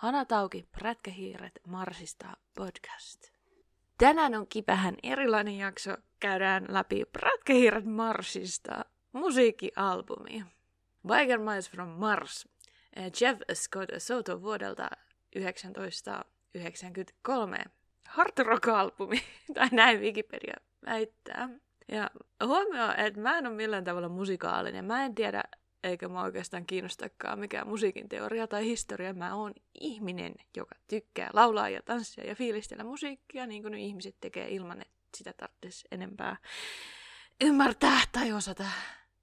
Hanatauki, Prätkähiiret, Marsista podcast. Tänään on vähän erilainen jakso. Käydään läpi Prätkähiiret Marsista musiikkialbumi. Biker Miles from Mars. Eh, Jeff Scott Soto vuodelta 1993. Hard rock-albumi, tai näin Wikipedia väittää. Ja huomio, että mä en ole millään tavalla musikaalinen. Mä en tiedä eikä mä oikeastaan kiinnostakaan mikään musiikin teoria tai historia. Mä oon ihminen, joka tykkää laulaa ja tanssia ja fiilistellä musiikkia, niin kuin ihmiset tekee ilman, että sitä tarvitsisi enempää ymmärtää tai osata.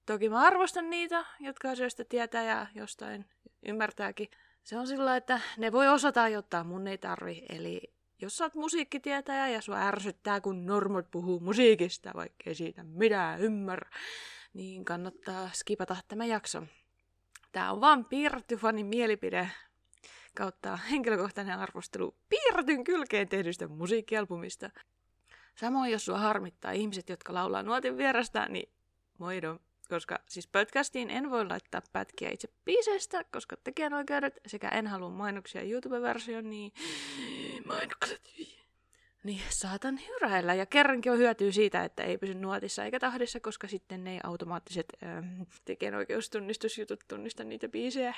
Toki mä arvostan niitä, jotka asioista tietää ja jostain ymmärtääkin. Se on sillä, että ne voi osata, jotta mun ei tarvi. Eli jos sä oot musiikkitietäjä ja sua ärsyttää, kun normot puhuu musiikista, vaikka ei siitä mitään ymmärrä, niin kannattaa skipata tämä jakso. Tämä on vaan Piirretty-fanin mielipide kautta henkilökohtainen arvostelu Piirretyn kylkeen tehdystä musiikkialbumista. Samoin jos sua harmittaa ihmiset, jotka laulaa nuotin vierestä, niin moido. Koska siis podcastiin en voi laittaa pätkiä itse biiseistä, koska tekijänoikeudet sekä en halua mainoksia YouTube-version, niin mainokset niin saatan hyräillä. Ja kerrankin on hyötyä siitä, että ei pysy nuotissa eikä tahdissa, koska sitten ne automaattiset ähm, tekijänoikeustunnistusjutut tunnista niitä biisejä.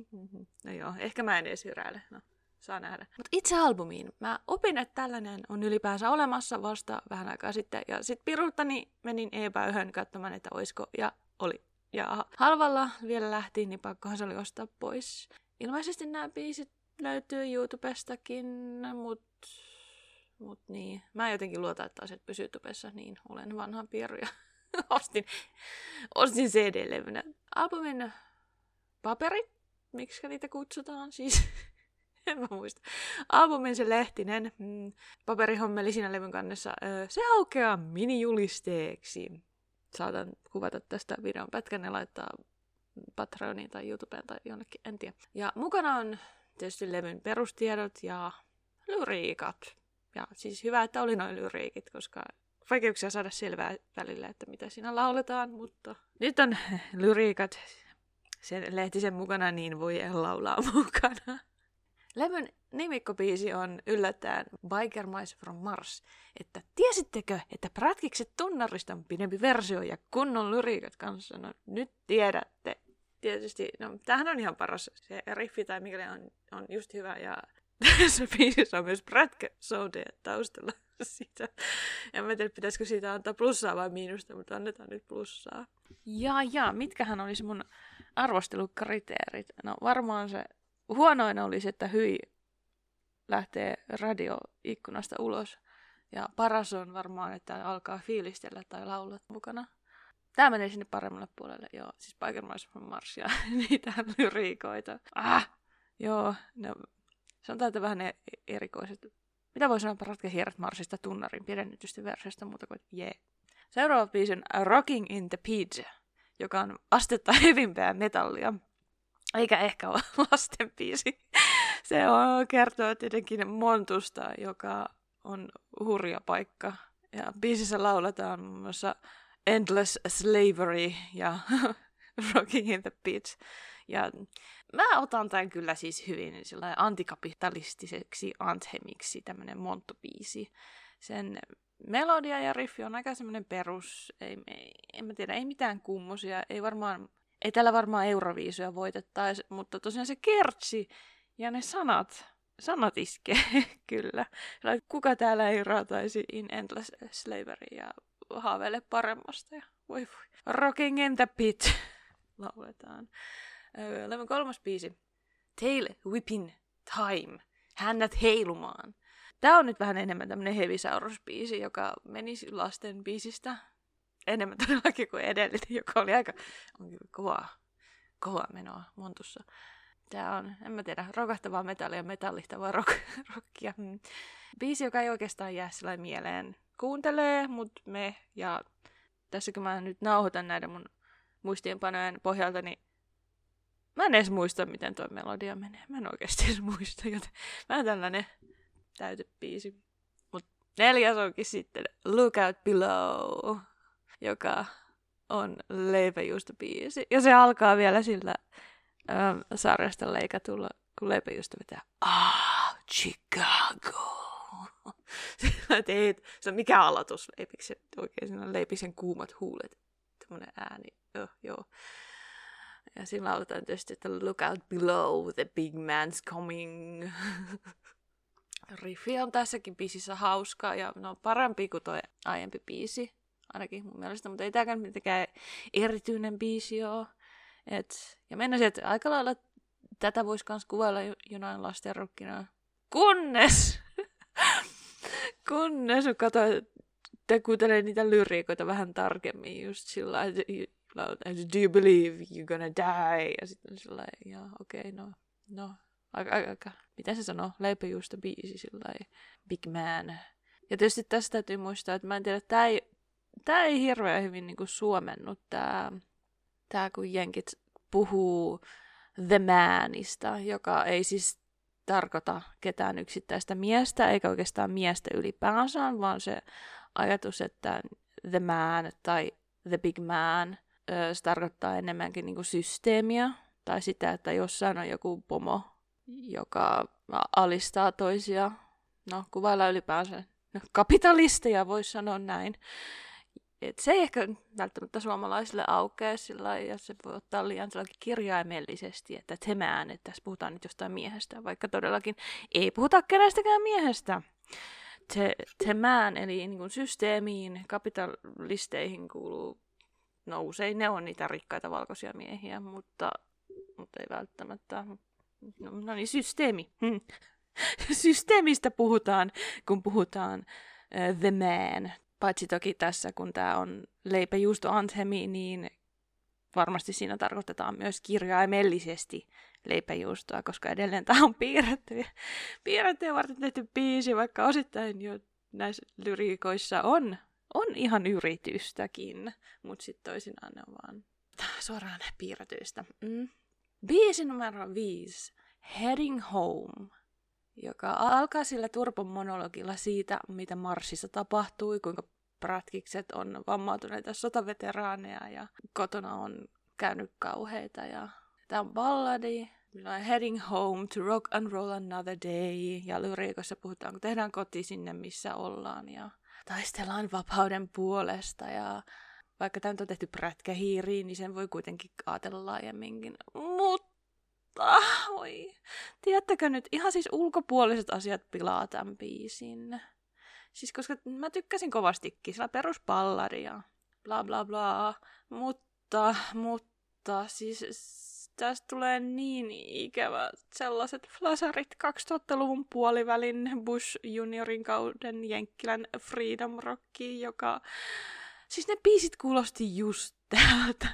no joo, ehkä mä en edes hyräile. No, saa nähdä. Mutta itse albumiin. Mä opin, että tällainen on ylipäänsä olemassa vasta vähän aikaa sitten. Ja sitten piruuttani menin e-päyhön katsomaan, että oisko. Ja oli. Ja halvalla vielä lähtiin, niin pakkohan se oli ostaa pois. Ilmeisesti nämä biisit löytyy YouTubestakin, mutta Mut niin, mä jotenkin luotan, että asiat pysyy tupessa, niin olen vanha pieru ja ostin, ostin CD-levynä. Albumin paperit, miksi niitä kutsutaan siis, en mä muista. Albumin se lehtinen, mm, paperihommeli siinä levyn kannessa, se aukeaa minijulisteeksi. Saatan kuvata tästä videon pätkän ja laittaa Patreoniin tai YouTubeen tai jonnekin, en tiedä. Ja mukana on tietysti levyn perustiedot ja lyriikat. Ja siis hyvä, että oli noin lyriikit, koska vaikeuksia saada selvää välillä, että mitä siinä lauletaan, mutta nyt on lyriikat sen lehtisen mukana, niin voi laulaa mukana. Levyn nimikkobiisi on yllättäen Biker Mice from Mars, että tiesittekö, että Prätkikset tunnarista on pidempi versio ja kunnon lyriikat kanssa? No nyt tiedätte. Tietysti, no tämähän on ihan paras. Se riffi tai mikä on, on just hyvä ja tässä biisissä on myös prätkä taustalla sitä. En mä tiedä, pitäisikö siitä antaa plussaa vai miinusta, mutta annetaan nyt plussaa. Ja, ja, mitkähän olisi mun arvostelukriteerit? No varmaan se huonoin olisi, että hyi lähtee radioikkunasta ulos. Ja paras on varmaan, että alkaa fiilistellä tai laulaa mukana. Tämä menee sinne paremmalle puolelle, joo. Siis Biker Mars ja niitä lyriikoita. Ah! Joo, no, Sanotaan, että vähän e- erikoiset. Mitä voi sanoa Ratkehierat Marsista tunnarin pidennetystä versiosta muuta kuin jee. Seuraava biisi on Rocking in the Pidge, joka on astetta hevimpää metallia. Eikä ehkä ole lasten biisi. Se on, kertoo tietenkin Montusta, joka on hurja paikka. Ja biisissä lauletaan muun muassa Endless Slavery ja Rocking in the Pidge. Ja mä otan tämän kyllä siis hyvin antikapitalistiseksi anthemiksi, tämmönen monttubiisi. Sen melodia ja riffi on aika semmoinen perus, ei, ei, en mä tiedä, ei mitään kummosia, ei varmaan, ei tällä varmaan Euroviisuja voitettaisi, mutta tosiaan se kertsi ja ne sanat, sanat iskee kyllä. Kuka täällä ei raataisi In Endless Slavery ja haaveile paremmasta ja voi voi. Rocking in the pit lauletaan. Levyn kolmas biisi. Tail Whipping Time. Hännät heilumaan. Tämä on nyt vähän enemmän tämmönen hevisaurusbiisi, joka menisi lasten biisistä enemmän todellakin kuin edellinen, joka oli aika on kova, kova menoa montussa. Tämä on, en mä tiedä, rokahtavaa metallia, metallihtavaa rock, rockia. Mm. Biisi, joka ei oikeastaan jää sillä mieleen. Kuuntelee, mutta me, ja tässä kun mä nyt nauhoitan näiden mun muistiinpanojen pohjalta, niin Mä en edes muista, miten tuo melodia menee. Mä en oikeasti edes muista, joten vähän tällainen täytebiisi. Mut neljäs onkin sitten Look Out Below, joka on leipäjuusto biisi. Ja se alkaa vielä sillä ähm, sarjasta leikatulla kun leipäjuusto vetää, ah, Chicago. Teet, se on mikä aloitus leipiksen, oikein siinä on leipisen kuumat huulet. Tämmönen ääni, joo, joo. Ja siinä lauletaan tietysti, että look out below, the big man's coming. Riffi on tässäkin biisissä hauska ja no parempi kuin tuo aiempi biisi, ainakin mun mielestä, mutta ei tämäkään mitenkään erityinen biisi ole. Et, ja mennä että aika lailla tätä voisi myös kuvailla jonain lasten rockina. Kunnes! kunnes kun katsoin, te kuuntelee niitä lyriikoita vähän tarkemmin just sillä että do you believe you're gonna die? Ja sitten sillä ja okei, okay, no, no, aika, aika, miten se sanoo, leipäjuusto biisi sillä big man. Ja tietysti tästä täytyy muistaa, että mä en tiedä, tämä ei, tää ei hirveän hyvin niinku suomennut tämä, tää kun jenkit puhuu the manista, joka ei siis tarkoita ketään yksittäistä miestä, eikä oikeastaan miestä ylipäänsä, vaan se ajatus, että the man tai the big man, se tarkoittaa enemmänkin niin kuin systeemiä, tai sitä, että jossain on joku pomo, joka alistaa toisia, no kuvailla ylipäänsä, no kapitalisteja voisi sanoa näin, et se ei ehkä välttämättä suomalaisille aukea sillä ja se voi ottaa liian kirjaimellisesti, että temään, että tässä puhutaan nyt jostain miehestä, vaikka todellakin ei puhuta kenestäkään miehestä. Te, temään, eli niin kuin systeemiin, kapitalisteihin kuuluu, no usein ne on niitä rikkaita valkoisia miehiä, mutta, mutta ei välttämättä. No, no niin, systeemi. Hmm. Systeemistä puhutaan, kun puhutaan uh, the man Paitsi toki tässä, kun tämä on leipäjuusto anthemi, niin varmasti siinä tarkoitetaan myös kirjaimellisesti leipäjuustoa, koska edelleen tämä on piirretty, piirretty ja varten tehty biisi, vaikka osittain jo näissä lyriikoissa on, on ihan yritystäkin, mutta sitten toisinaan ne on vaan suoraan piirretyistä. Mm. Biisi numero 5, Heading Home joka alkaa sillä Turpon monologilla siitä, mitä Marsissa tapahtui, kuinka pratkikset on vammautuneita sotaveteraaneja ja kotona on käynyt kauheita. Ja tämä on balladi, Millä on Heading Home to Rock and Roll Another Day. Ja lyriikossa puhutaan, kun tehdään koti sinne, missä ollaan. Ja taistellaan vapauden puolesta. Ja vaikka tämä on tehty prätkähiiriin, niin sen voi kuitenkin ajatella laajemminkin. Mutta oi. Tiedättekö nyt, ihan siis ulkopuoliset asiat pilaa tämän biisin. Siis koska mä tykkäsin kovastikin, sillä peruspallari ja bla bla bla. Mutta, mutta siis tästä tulee niin ikävä sellaiset flasarit 2000-luvun puolivälin Bush juniorin kauden Jenkkilän Freedom Rocki, joka... Siis ne biisit kuulosti just täältä.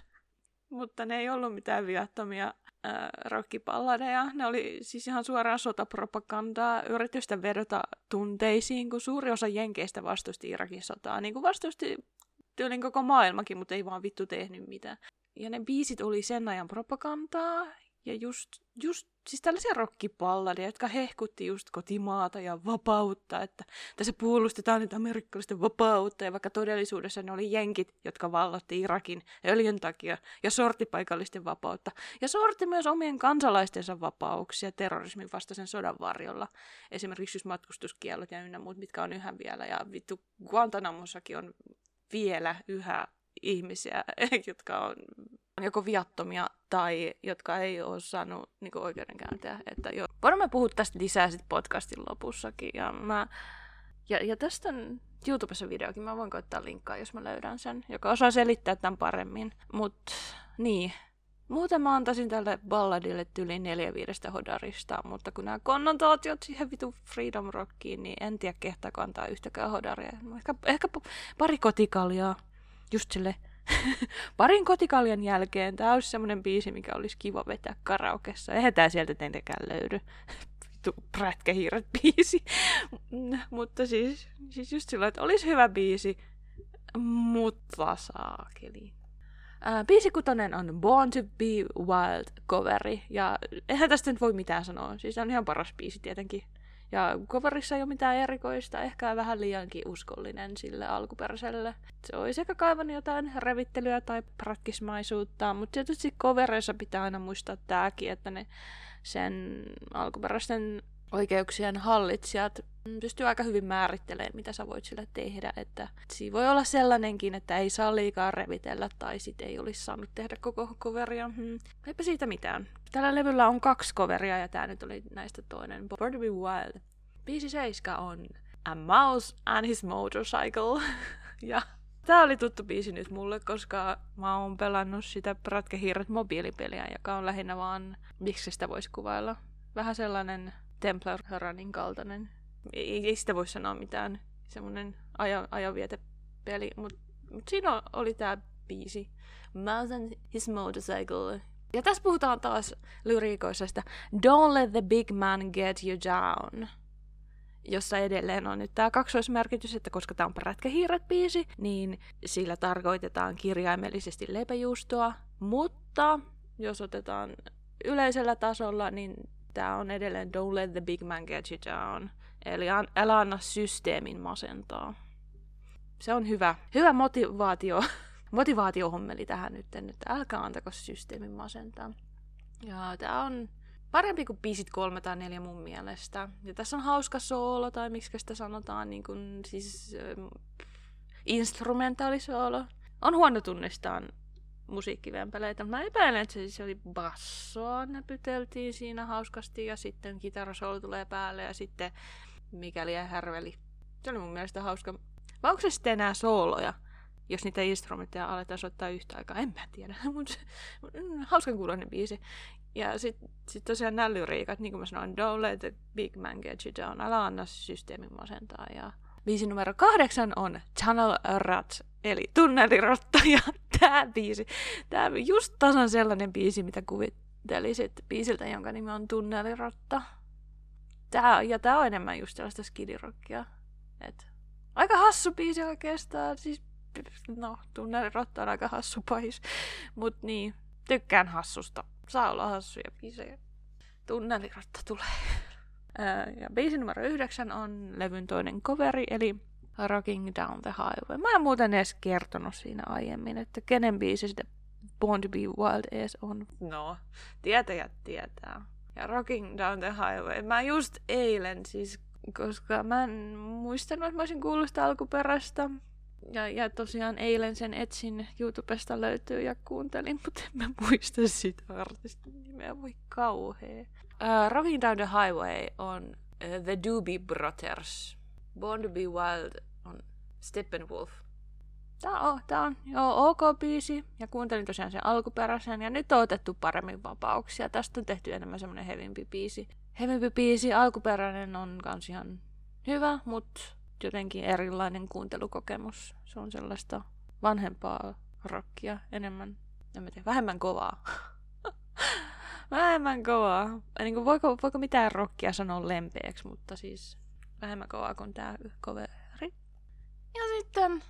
Mutta ne ei ollut mitään viattomia äh, rockipalladeja. Ne oli siis ihan suoraan sotapropagandaa, yritystä vedota tunteisiin, kun suuri osa jenkeistä vastusti Irakin sotaa. Niin kuin vastusti tyylin koko maailmakin, mutta ei vaan vittu tehnyt mitään. Ja ne biisit oli sen ajan propagandaa, ja just, just siis tällaisia rockipalladeja, jotka hehkutti just kotimaata ja vapautta, että tässä puolustetaan nyt amerikkalaisten vapautta, ja vaikka todellisuudessa ne oli jenkit, jotka vallotti Irakin öljyn takia, ja sorti paikallisten vapautta, ja sorti myös omien kansalaistensa vapauksia terrorismin vastaisen sodan varjolla. Esimerkiksi just matkustuskielot ja ynnä muut, mitkä on yhä vielä, ja vittu Guantanamossakin on vielä yhä ihmisiä, jotka on joko viattomia tai jotka ei ole saanut niin oikeudenkäyntiä. Että jo. Voidaan puhua tästä lisää sit podcastin lopussakin. Ja, mä, ja, ja tästä on YouTubessa videokin, mä voin koittaa linkkaa, jos mä löydän sen, joka osaa selittää tämän paremmin. Mutta niin, Muuten mä antaisin tälle balladille yli neljä viidestä hodarista, mutta kun nämä konnotaatiot siihen vitu Freedom Rockiin, niin en tiedä kehtaako antaa yhtäkään hodaria. Ehkä, ehkä pari kotikaljaa, just sille parin kotikaljan jälkeen tämä olisi semmoinen biisi, mikä olisi kiva vetää karaokessa. Eihän tämä sieltä tietenkään löydy. Prätkähiiret biisi. mutta siis, siis just sillä, että olisi hyvä biisi, mutta saakeli. Uh, biisi kutonen on Born to be Wild coveri, ja eihän tästä nyt voi mitään sanoa. Siis on ihan paras biisi tietenkin. Ja coverissa ei ole mitään erikoista, ehkä vähän liiankin uskollinen sille alkuperäiselle. se olisi ehkä kaivannut jotain revittelyä tai pratkismaisuutta, mutta tietysti covereissa pitää aina muistaa tämäkin, että ne sen alkuperäisten oikeuksien hallitsijat pystyy aika hyvin määrittelemään, mitä sä voit sille tehdä. Että siinä voi olla sellainenkin, että ei saa liikaa revitellä tai sit ei olisi saanut tehdä koko coveria. Hmm. Eipä siitä mitään. Tällä levyllä on kaksi coveria ja tämä nyt oli näistä toinen. Born to be Wild. Biisi 7 on A Mouse and His Motorcycle. ja Tää oli tuttu biisi nyt mulle, koska mä oon pelannut sitä Pratkehiiret mobiilipeliä, joka on lähinnä vaan, miksi sitä voisi kuvailla. Vähän sellainen Templar Runin kaltainen. Ei, ei sitä voi sanoa mitään semmonen ajo, ajovietepeli, mutta mut siinä oli tää biisi. Mouse and his motorcycle. Ja tässä puhutaan taas lyriikoissa sitä Don't let the big man get you down jossa edelleen on nyt tämä kaksoismerkitys, että koska tämä on prätkähiiret biisi, niin sillä tarkoitetaan kirjaimellisesti leipäjuustoa, mutta jos otetaan yleisellä tasolla, niin tämä on edelleen Don't let the big man get you down. Eli älä anna systeemin masentaa. Se on hyvä, hyvä motivaatio, motivaatiohommeli tähän nyt, että älkää antako systeemin masentaa. Ja tämä on parempi kuin biisit kolme tai neljä mun mielestä. Ja tässä on hauska soolo, tai miksi sitä sanotaan, niin kuin, siis äh, instrumentaalisoolo. On huono tunnistaan musiikkivempeleitä. Mä epäilen, että se siis oli bassoa, näpyteltiin siinä hauskasti, ja sitten kitarasoolo tulee päälle, ja sitten mikäli ja härveli. Se oli mun mielestä hauska. Vai onko se sitten enää sooloja? jos niitä instrumentteja aletaan soittaa yhtä aikaa, en mä tiedä, mutta hauskan kuuloinen biisi. Ja sitten sit tosiaan nämä lyriikat, niin kuin mä sanoin, don't let the big man get you down, älä anna systeemin masentaa. Ja biisi numero kahdeksan on Tunnel Rat, eli tunnelirotta. Ja tämä biisi, tämä just tasan sellainen biisi, mitä kuvittelisit biisiltä, jonka nimi on Tunnelirotta. Tää, ja tämä on enemmän just sellaista skidirockia. Et, aika hassu biisi oikeastaan, siis no, tunnelirotta on aika hassu pahis. Mut niin, tykkään hassusta saa olla hassuja biisejä. Tunnelirotta tulee. ja biisi numero yhdeksän on levyn toinen coveri, eli Rocking Down the Highway. Mä en muuten edes kertonut siinä aiemmin, että kenen biisi sitä Born to be Wild ees on. No, tietäjät tietää. Ja Rocking Down the Highway. Mä just eilen siis, koska mä en muistanut, että mä olisin kuullut sitä alkuperäistä ja, ja tosiaan eilen sen etsin YouTubesta löytyy ja kuuntelin, mutta en mä muista sitä artistin nimeä, voi kauhea. Uh, Rocking Down the Highway on uh, The Doobie Brothers. Born to be Wild on Steppenwolf. Tää on, tää on joo, ok biisi ja kuuntelin tosiaan sen alkuperäisen ja nyt on otettu paremmin vapauksia. Tästä on tehty enemmän semmonen hevimpi biisi. Hevimpi biisi, alkuperäinen on kans ihan hyvä, mutta jotenkin erilainen kuuntelukokemus. Se on sellaista vanhempaa rockia enemmän, en mä tiedä, vähemmän kovaa. vähemmän kovaa. Niin kuin, voiko, voiko mitään rockia sanoa lempeäksi, mutta siis vähemmän kovaa kuin tämä coveri. Ja sitten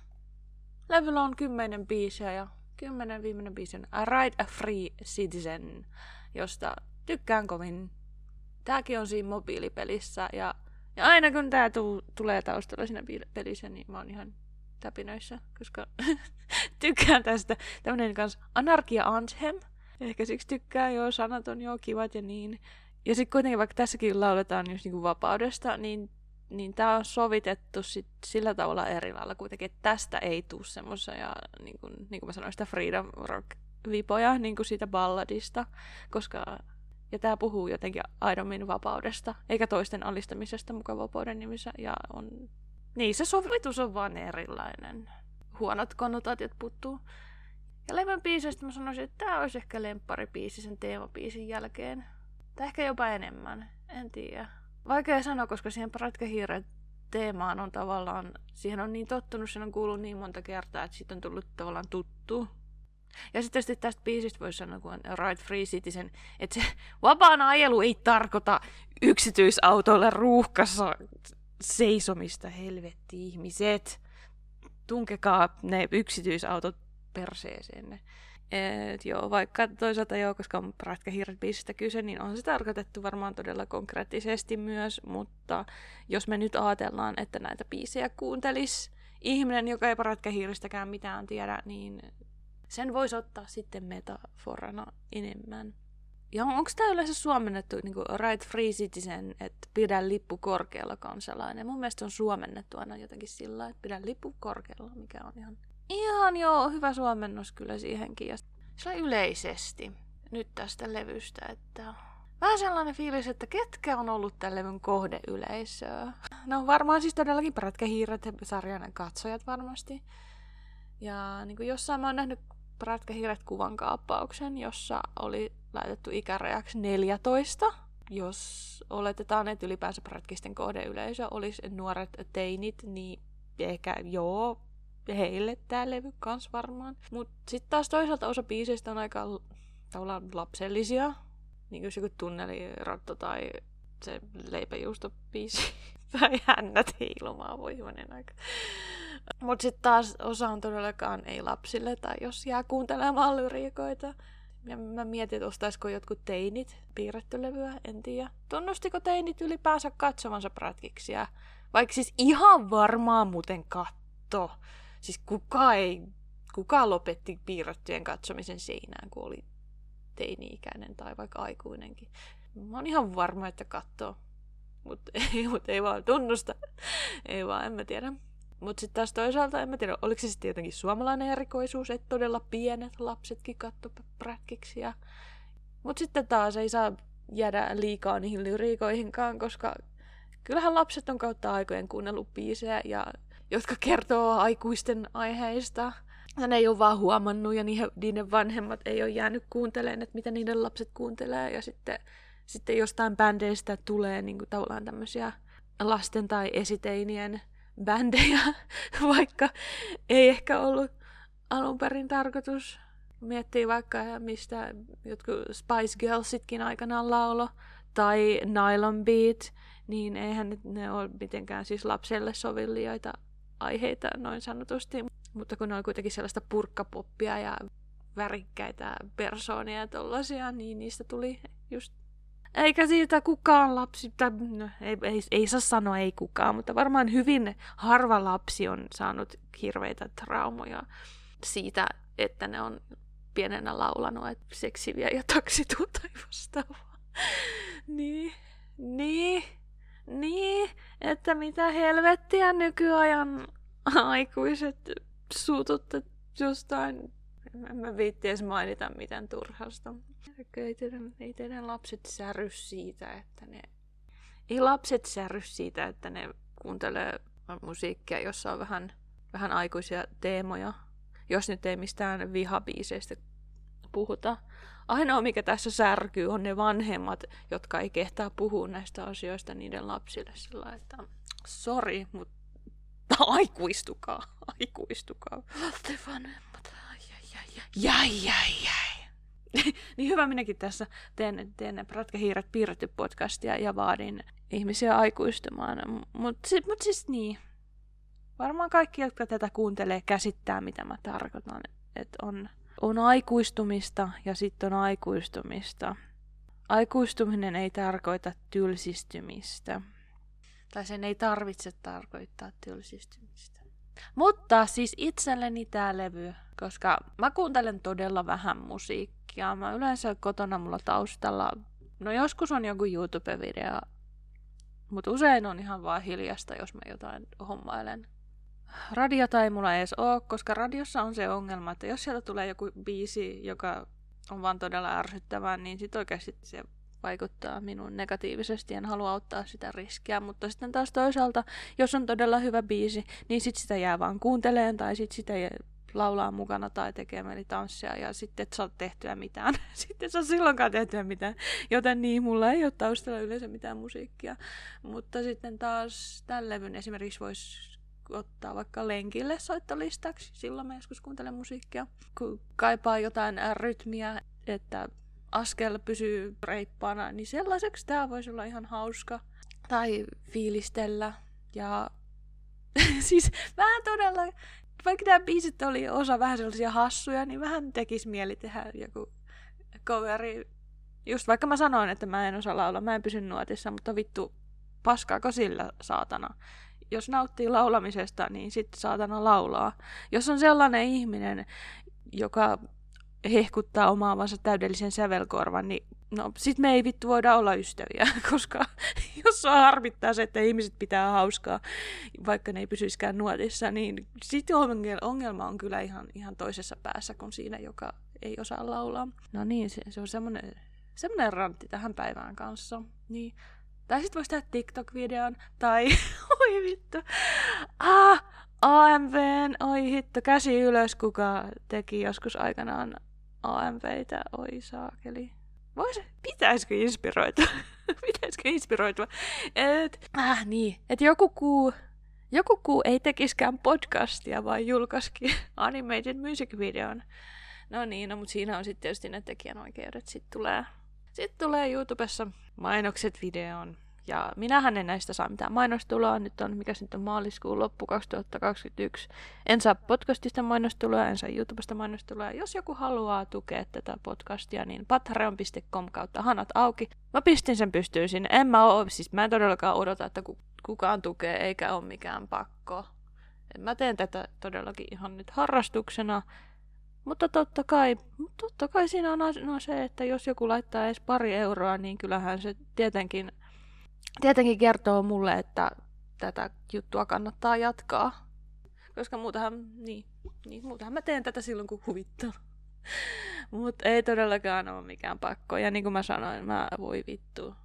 levyllä on kymmenen biisiä ja kymmenen viimeinen biisi on Ride a Free Citizen, josta tykkään kovin. Tääkin on siinä mobiilipelissä ja ja aina kun tää tuu, tulee taustalla siinä pelissä, niin mä oon ihan täpinöissä, koska tykkään tästä. Tämmönen kans Anarkia Anthem. Ehkä siksi tykkää, joo, sanat on joo kivat ja niin. Ja sitten kuitenkin, vaikka tässäkin lauletaan just niinku vapaudesta, niin, niin tämä on sovitettu sit sillä tavalla eri lailla kuitenkin, että tästä ei tule semmoisia, niin kuin, niin kuin mä sanoin, sitä freedom rock vipoja niin kuin siitä balladista, koska ja tämä puhuu jotenkin aidommin vapaudesta, eikä toisten alistamisesta mukaan vapauden nimissä. Ja on... Niin, se sovitus on vaan erilainen. Huonot konnotaatiot puttuu. Ja levän biisistä mä sanoisin, että tämä olisi ehkä biisi sen teemabiisin jälkeen. Tai ehkä jopa enemmän, en tiedä. Vaikea sanoa, koska siihen Pratkahiiren teemaan on tavallaan, siihen on niin tottunut, sen on kuullut niin monta kertaa, että siitä on tullut tavallaan tuttu. Ja sitten tietysti tästä biisistä voisi sanoa, kun on Right Free Citizen, että se vapaan ajelu ei tarkoita yksityisautoilla ruuhkassa seisomista, helvetti ihmiset. Tunkekaa ne yksityisautot perseeseen. Et joo, vaikka toisaalta joo, koska on biisistä kyse, niin on se tarkoitettu varmaan todella konkreettisesti myös, mutta jos me nyt ajatellaan, että näitä biisejä kuuntelis ihminen, joka ei prätkähiiristäkään mitään tiedä, niin sen voisi ottaa sitten metaforana enemmän. Ja onko tämä yleensä suomennettu niin kuin right free citizen, että pidä lippu korkealla kansalainen? Mun mielestä on suomennettu aina jotenkin sillä että pidä lippu korkealla, mikä on ihan, ihan joo, hyvä suomennos kyllä siihenkin. Ja sillä yleisesti nyt tästä levystä, että vähän sellainen fiilis, että ketkä on ollut tämän levyn kohdeyleisöä. No varmaan siis todellakin prätkähiiret, sarjan katsojat varmasti. Ja niin kuin jossain mä oon nähnyt prätkähiiret kuvan kaappauksen, jossa oli laitettu ikärajaksi 14. Jos oletetaan, että ylipäänsä prätkisten kohdeyleisö olisi nuoret teinit, niin ehkä joo, heille tämä levy kans varmaan. Mutta sitten taas toisaalta osa biiseistä on aika tavallaan lapsellisia. Niin kuin joku tunnelirotto tai se leipäjuustobiisi. tai hännät heilumaan, voi hyvänen aika. Mutta sitten taas osa on todellakaan ei lapsille, tai jos jää kuuntelemaan lyriikoita. Ja mä mietin, että ostaisiko jotkut teinit piirretty levyä, en tiedä. Tunnustiko teinit ylipäänsä katsovansa prätkiksi? Vaikka siis ihan varmaan muuten katto. Siis kuka ei, kuka lopetti piirrettyjen katsomisen seinään, kun oli teini-ikäinen tai vaikka aikuinenkin. Mä oon ihan varma, että katsoo. Mutta ei, mut ei vaan tunnusta. ei vaan, en mä tiedä. Mutta sitten taas toisaalta, en mä tiedä, oliko se sitten jotenkin suomalainen erikoisuus, että todella pienet lapsetkin katto prätkiksi. Ja... Mutta sitten taas ei saa jäädä liikaa niihin lyriikoihinkaan, koska kyllähän lapset on kautta aikojen kuunnellut biisejä, ja, jotka kertoo aikuisten aiheista. Ne ei ole vaan huomannut, ja niiden vanhemmat ei ole jäänyt kuuntelemaan, että mitä niiden lapset kuuntelee. Ja sitten, sitten jostain bändeistä tulee niin kuin, tavallaan tämmöisiä lasten tai esiteinien bändejä, vaikka ei ehkä ollut alun perin tarkoitus. Miettii vaikka, mistä jotkut Spice Girlsitkin aikanaan laulo, tai Nylon Beat, niin eihän ne ole mitenkään siis lapselle sovillijoita aiheita noin sanotusti. Mutta kun ne on kuitenkin sellaista purkkapoppia ja värikkäitä persoonia ja tollasia, niin niistä tuli just eikä siitä kukaan lapsi, tai, no, ei, ei, ei saa sanoa ei kukaan, mutta varmaan hyvin harva lapsi on saanut hirveitä traumoja siitä, että ne on pienenä laulanut, että seksiviä ja taksituu tai vastaavaa. niin, niin, niin, että mitä helvettiä nykyajan aikuiset suututte jostain en mä viitti edes mainita mitään turhasta. Ei teidän, ei teidän lapset särry siitä, että ne... Ei lapset särry siitä, että ne kuuntelee musiikkia, jossa on vähän, vähän aikuisia teemoja. Jos nyt ei mistään vihabiiseistä puhuta. Ainoa, mikä tässä särkyy, on ne vanhemmat, jotka ei kehtaa puhua näistä asioista niiden lapsille sillä että sori, mutta aikuistukaa, aikuistukaa. Lasten vanhemmat. Jäi, jäi, jäi. niin hyvä minäkin tässä teen, teen Prätkähiiret piirretty podcastia ja vaadin ihmisiä aikuistumaan. Mutta mut siis niin. Varmaan kaikki, jotka tätä kuuntelee, käsittää, mitä mä tarkoitan. Että on, on aikuistumista ja sitten on aikuistumista. Aikuistuminen ei tarkoita tylsistymistä. Tai sen ei tarvitse tarkoittaa tylsistymistä. Mutta siis itselleni tämä levy koska mä kuuntelen todella vähän musiikkia. Mä yleensä kotona mulla taustalla, no joskus on joku YouTube-video, mutta usein on ihan vaan hiljasta, jos mä jotain hommailen. Radiota ei mulla edes ole, koska radiossa on se ongelma, että jos sieltä tulee joku biisi, joka on vaan todella ärsyttävää, niin sit oikeasti se vaikuttaa minun negatiivisesti, en halua ottaa sitä riskiä, mutta sitten taas toisaalta, jos on todella hyvä biisi, niin sit sitä jää vaan kuunteleen tai sit sitä laulaa mukana tai tekee tanssia ja sitten et saa tehtyä mitään. sitten saa silloinkaan tehtyä mitään. Joten niin, mulla ei ole taustalla yleensä mitään musiikkia. Mutta sitten taas tämän levyn esimerkiksi voisi ottaa vaikka lenkille soittolistaksi. Silloin mä joskus kuuntelen musiikkia. Kun kaipaa jotain rytmiä, että askel pysyy reippaana, niin sellaiseksi tämä voisi olla ihan hauska. Tai fiilistellä. Ja siis vähän todella vaikka nämä biisit oli osa vähän sellaisia hassuja, niin vähän tekisi mieli tehdä joku coveri. Just vaikka mä sanoin, että mä en osaa laulaa, mä en pysy nuotissa, mutta vittu, paskaako sillä saatana. Jos nauttii laulamisesta, niin sitten saatana laulaa. Jos on sellainen ihminen, joka hehkuttaa omaavansa täydellisen sävelkorvan, niin no sit me ei vittu voida olla ystäviä, koska jos sua harmittaa se, että ihmiset pitää hauskaa, vaikka ne ei pysyiskään nuotissa, niin sitten ongelma on kyllä ihan, ihan toisessa päässä kuin siinä, joka ei osaa laulaa. No niin, se, se on semmoinen semmoinen rantti tähän päivään kanssa. Niin. Tai sitten voisi tehdä TikTok-videon, tai oi vittu, ah, AMVn, oi hitto, käsi ylös, kuka teki joskus aikanaan AMVitä, oi saakeli. Vois, pitäisikö inspiroitua? pitäisikö inspiroitua? Et, äh, niin, että joku kuu, joku kuu ei tekiskään podcastia, vaan julkaisikin animated music videon. No niin, no, mutta siinä on sitten tietysti ne tekijänoikeudet. Sitten tulee, sit tulee YouTubessa mainokset videoon. Ja minähän en näistä saa mitään mainostuloa. Nyt on, mikä nyt on maaliskuun loppu 2021. En saa podcastista mainostuloa, en saa YouTubesta mainostuloa. Jos joku haluaa tukea tätä podcastia, niin patreon.com kautta hanat auki. Mä pistin sen pystyyn sinne. En mä oo, siis mä en todellakaan odota, että kukaan tukee, eikä ole mikään pakko. Mä teen tätä todellakin ihan nyt harrastuksena. Mutta totta kai, totta kai siinä on no se, että jos joku laittaa edes pari euroa, niin kyllähän se tietenkin tietenkin kertoo mulle, että tätä juttua kannattaa jatkaa. Koska muutahan, niin, niin, muutahan mä teen tätä silloin, kun huvittaa. Mutta ei todellakaan ole mikään pakko. Ja niin kuin mä sanoin, mä voi vittu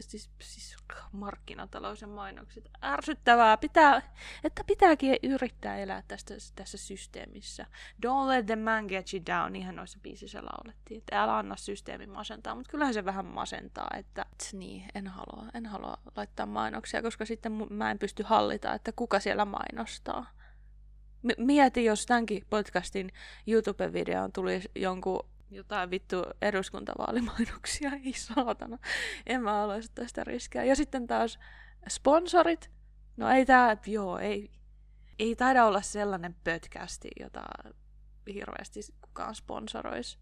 siis, siis markkinatalous ja mainokset. Ärsyttävää, pitää, että pitääkin yrittää elää tästä, tässä systeemissä. Don't let the man get you down, ihan noissa biisissä laulettiin. Että älä anna systeemi masentaa, mutta kyllähän se vähän masentaa, että niin, en halua, en halua laittaa mainoksia, koska sitten mä en pysty hallita, että kuka siellä mainostaa. M- mieti, jos tämänkin podcastin YouTube-videoon tuli jonkun jotain vittu eduskuntavaalimainoksia, ei saatana. En mä haluaisi tästä riskiä. Ja sitten taas sponsorit. No ei tää, joo, ei, ei taida olla sellainen pötkästi, jota hirveästi kukaan sponsoroisi.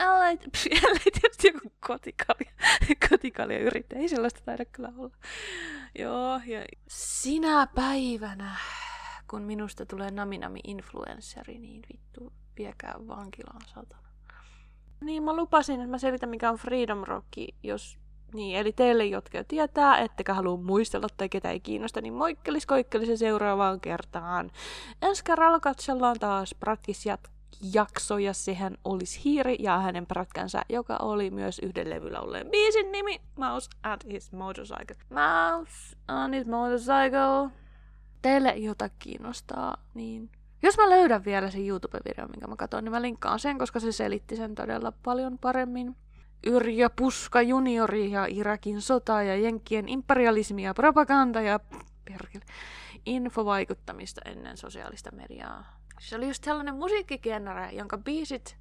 Ellei tietysti joku kotikalja, kotikalja yrittää. Ei sellaista taida kyllä olla. Joo, ja sinä päivänä, kun minusta tulee naminami influenceri, niin vittu, viekää vankilaan satana. Niin, mä lupasin, että mä selitän, mikä on Freedom Rock, jos niin, eli teille, jotka jo tietää, ettekä halua muistella tai ketä ei kiinnosta, niin moikkelis koikkelis seuraavaan kertaan. Ensi kerralla katsellaan taas Pratkis jakso, ja sehän olisi Hiiri ja hänen pratkansa, joka oli myös yhden levyllä olleen biisin nimi, Mouse at his motorcycle. Mouse on his motorcycle. Teille jota kiinnostaa, niin jos mä löydän vielä sen YouTube-videon, minkä mä katsoin, niin mä linkkaan sen, koska se selitti sen todella paljon paremmin. Yrjö Puska juniori ja Irakin sota ja Jenkkien imperialismi ja propaganda ja perkele, infovaikuttamista ennen sosiaalista mediaa. Se oli just sellainen musiikkigenre, jonka biisit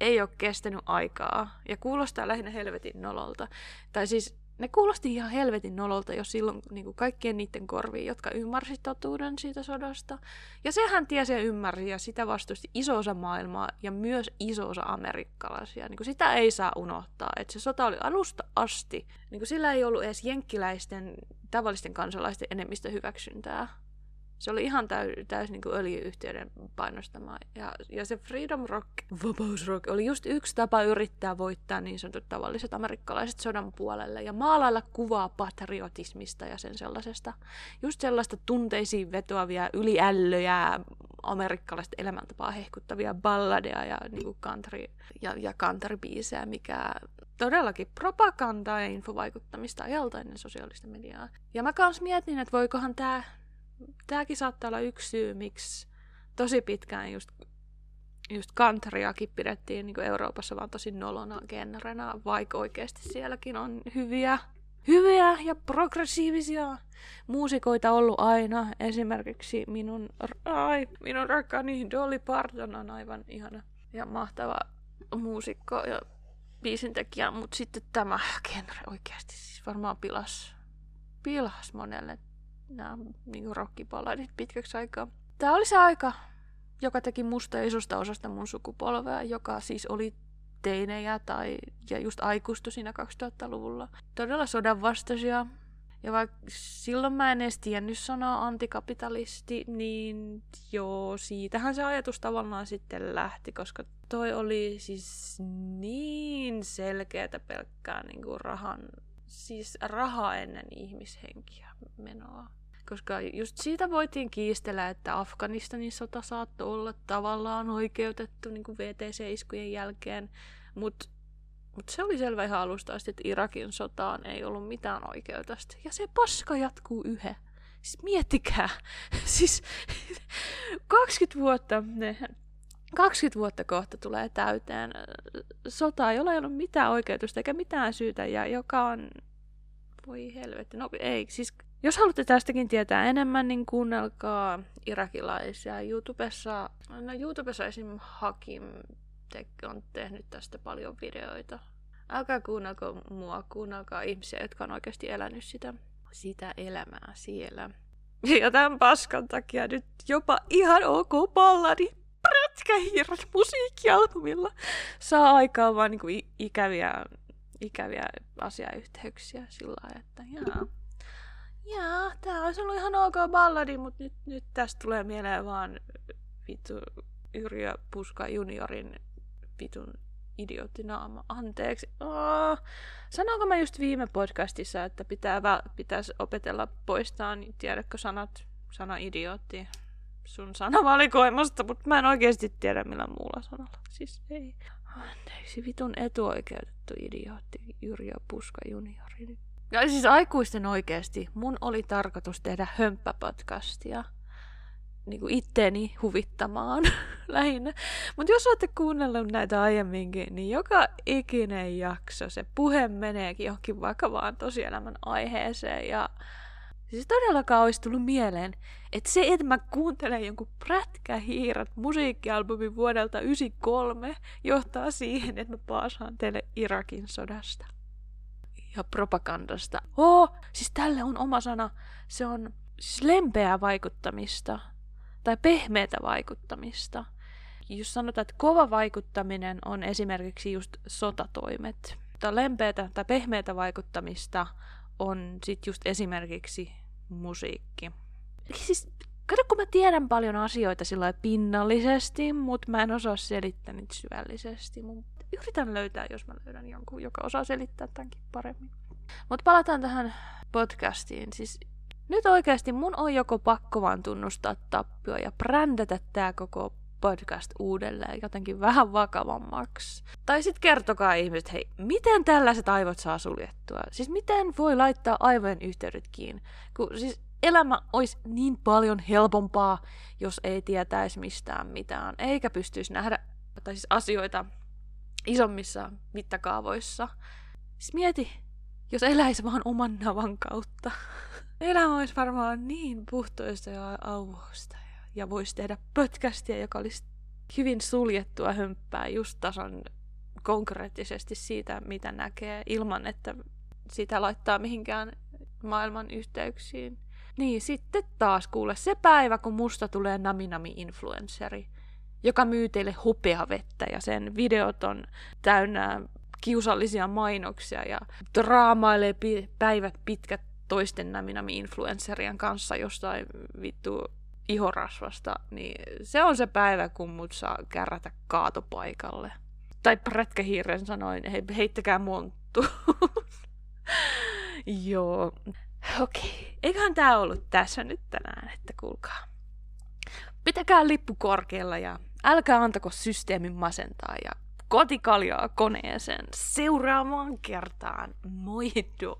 ei ole kestänyt aikaa ja kuulostaa lähinnä helvetin nololta. Tai siis ne kuulosti ihan helvetin nololta jo silloin niin kuin kaikkien niiden korviin, jotka ymmärsi totuuden siitä sodasta. Ja sehän tiesi ja ymmärsi ja sitä vastusti iso osa maailmaa ja myös iso osa amerikkalaisia. Niin kuin sitä ei saa unohtaa, että se sota oli alusta asti. Niin kuin sillä ei ollut edes jenkkiläisten tavallisten kansalaisten enemmistö hyväksyntää. Se oli ihan täys, täys niin kuin öljyyhtiöiden painostama. Ja, ja se Freedom Rock, vapausrock, oli just yksi tapa yrittää voittaa niin sanotut tavalliset amerikkalaiset sodan puolelle ja maalailla kuvaa patriotismista ja sen sellaisesta. Just sellaista tunteisiin vetoavia yliällöjä, amerikkalaista elämäntapaa hehkuttavia balladeja ja, niin kuin country, ja, ja countrybiisejä, mikä todellakin propagandaa ja infovaikuttamista ajalta ennen sosiaalista mediaa. Ja mä kans mietin, että voikohan tämä tämäkin saattaa olla yksi syy, miksi tosi pitkään just, just countryakin pidettiin niin Euroopassa vaan tosi nolona genrenä, vaikka oikeasti sielläkin on hyviä, hyviä ja progressiivisia muusikoita ollut aina. Esimerkiksi minun, ai, minun rakkaani Dolly Parton on aivan ihana ja mahtava muusikko ja biisintekijä, mutta sitten tämä genre oikeasti siis varmaan pilas, pilas monelle nämä niin rockiballadit pitkäksi aikaa. Tämä oli se aika, joka teki musta isosta osasta mun sukupolvea, joka siis oli teinejä tai ja just aikuistui siinä 2000-luvulla. Todella sodan vastaisia Ja vaikka silloin mä en edes tiennyt sanaa antikapitalisti, niin joo, siitähän se ajatus tavallaan sitten lähti, koska toi oli siis niin selkeätä pelkkää niin kuin rahan, siis raha ennen ihmishenkiä menoa. Koska just siitä voitiin kiistellä, että Afganistanin sota saattoi olla tavallaan oikeutettu niin kuin VTC-iskujen jälkeen, mutta mut se oli selvä ihan alusta asti, että Irakin sotaan ei ollut mitään oikeutusta. Ja se paska jatkuu yhä. Siis miettikää. siis 20 vuotta, ne, 20 vuotta kohta tulee täyteen sotaa, jolla ei ollut mitään oikeutusta eikä mitään syytä ja joka on... Voi helvetti. No ei, siis jos haluatte tästäkin tietää enemmän, niin kuunnelkaa irakilaisia YouTubessa. No YouTubessa esim. Hakim on tehnyt tästä paljon videoita. Älkää kuunnelko mua, kuunnelkaa ihmisiä, jotka on oikeasti elänyt sitä, sitä elämää siellä. Ja tämän paskan takia nyt jopa ihan ok balladi prätkähiirat musiikkialbumilla saa aikaan vaan niin ikäviä, ikäviä asiayhteyksiä sillä lailla, että jaa. Jaa, tää olisi ollut ihan ok balladi, mutta nyt, nyt tästä tulee mieleen vaan vittu Yrjö Puska juniorin vitun idioottinaama. Anteeksi. Oh. Sanoinko mä just viime podcastissa, että pitää vä- pitäisi opetella poistaa, niin tiedätkö sanat, sana idiootti sun sanavalikoimasta, mutta mä en oikeasti tiedä millä muulla sanalla. Siis ei. Anteeksi, vitun etuoikeutettu idiootti Yrjö Puska juniori. Ja siis aikuisten oikeasti, mun oli tarkoitus tehdä hömppäpodcastia niin kuin itteeni huvittamaan lähinnä. Mutta jos olette kuunnellut näitä aiemminkin, niin joka ikinen jakso, se puhe meneekin johonkin vakavaan tosielämän aiheeseen. Ja siis todellakaan olisi tullut mieleen, että se, että mä kuuntelen jonkun prätkähiirat musiikkialbumin vuodelta 93, johtaa siihen, että mä paasaan teille Irakin sodasta ja propagandasta. Oh, siis tälle on oma sana. Se on siis lempeää vaikuttamista tai pehmeätä vaikuttamista. Jos sanotaan, että kova vaikuttaminen on esimerkiksi just sotatoimet, tai lempeätä tai pehmeätä vaikuttamista on sitten just esimerkiksi musiikki. Siis, kato, kun mä tiedän paljon asioita sillä pinnallisesti, mutta mä en osaa selittää niitä syvällisesti. Mun yritän löytää, jos mä löydän jonkun, joka osaa selittää tämänkin paremmin. Mutta palataan tähän podcastiin. Siis nyt oikeasti mun on joko pakko vaan tunnustaa tappio ja brändätä tää koko podcast uudelleen jotenkin vähän vakavammaksi. Tai sitten kertokaa ihmiset, hei, miten tällaiset aivot saa suljettua? Siis miten voi laittaa aivojen yhteydet kiinni? Kun siis elämä olisi niin paljon helpompaa, jos ei tietäisi mistään mitään, eikä pystyisi nähdä tai siis asioita isommissa mittakaavoissa. Siis mieti, jos eläisi vaan oman navan kautta. Elämä olisi varmaan niin puhtoista ja auvoista ja, voisi tehdä podcastia, joka olisi hyvin suljettua hömppää just tasan konkreettisesti siitä, mitä näkee, ilman että sitä laittaa mihinkään maailman yhteyksiin. Niin, sitten taas kuule se päivä, kun musta tulee naminami-influenceri, joka myy teille hopeavettä ja sen videot on täynnä kiusallisia mainoksia ja draamailee päivät pitkät toisten naminami-influencerien kanssa jostain vittu ihorasvasta, niin se on se päivä, kun mut saa kärrätä kaatopaikalle. Tai prätkähiiren sanoin, he, heittäkää monttu. Joo. Okei. Okay. Eiköhän tää ollut tässä nyt tänään, että kuulkaa. Pitäkää lippu korkealla ja älkää antako systeemin masentaa ja kotikaljaa koneeseen seuraamaan kertaan. Moido!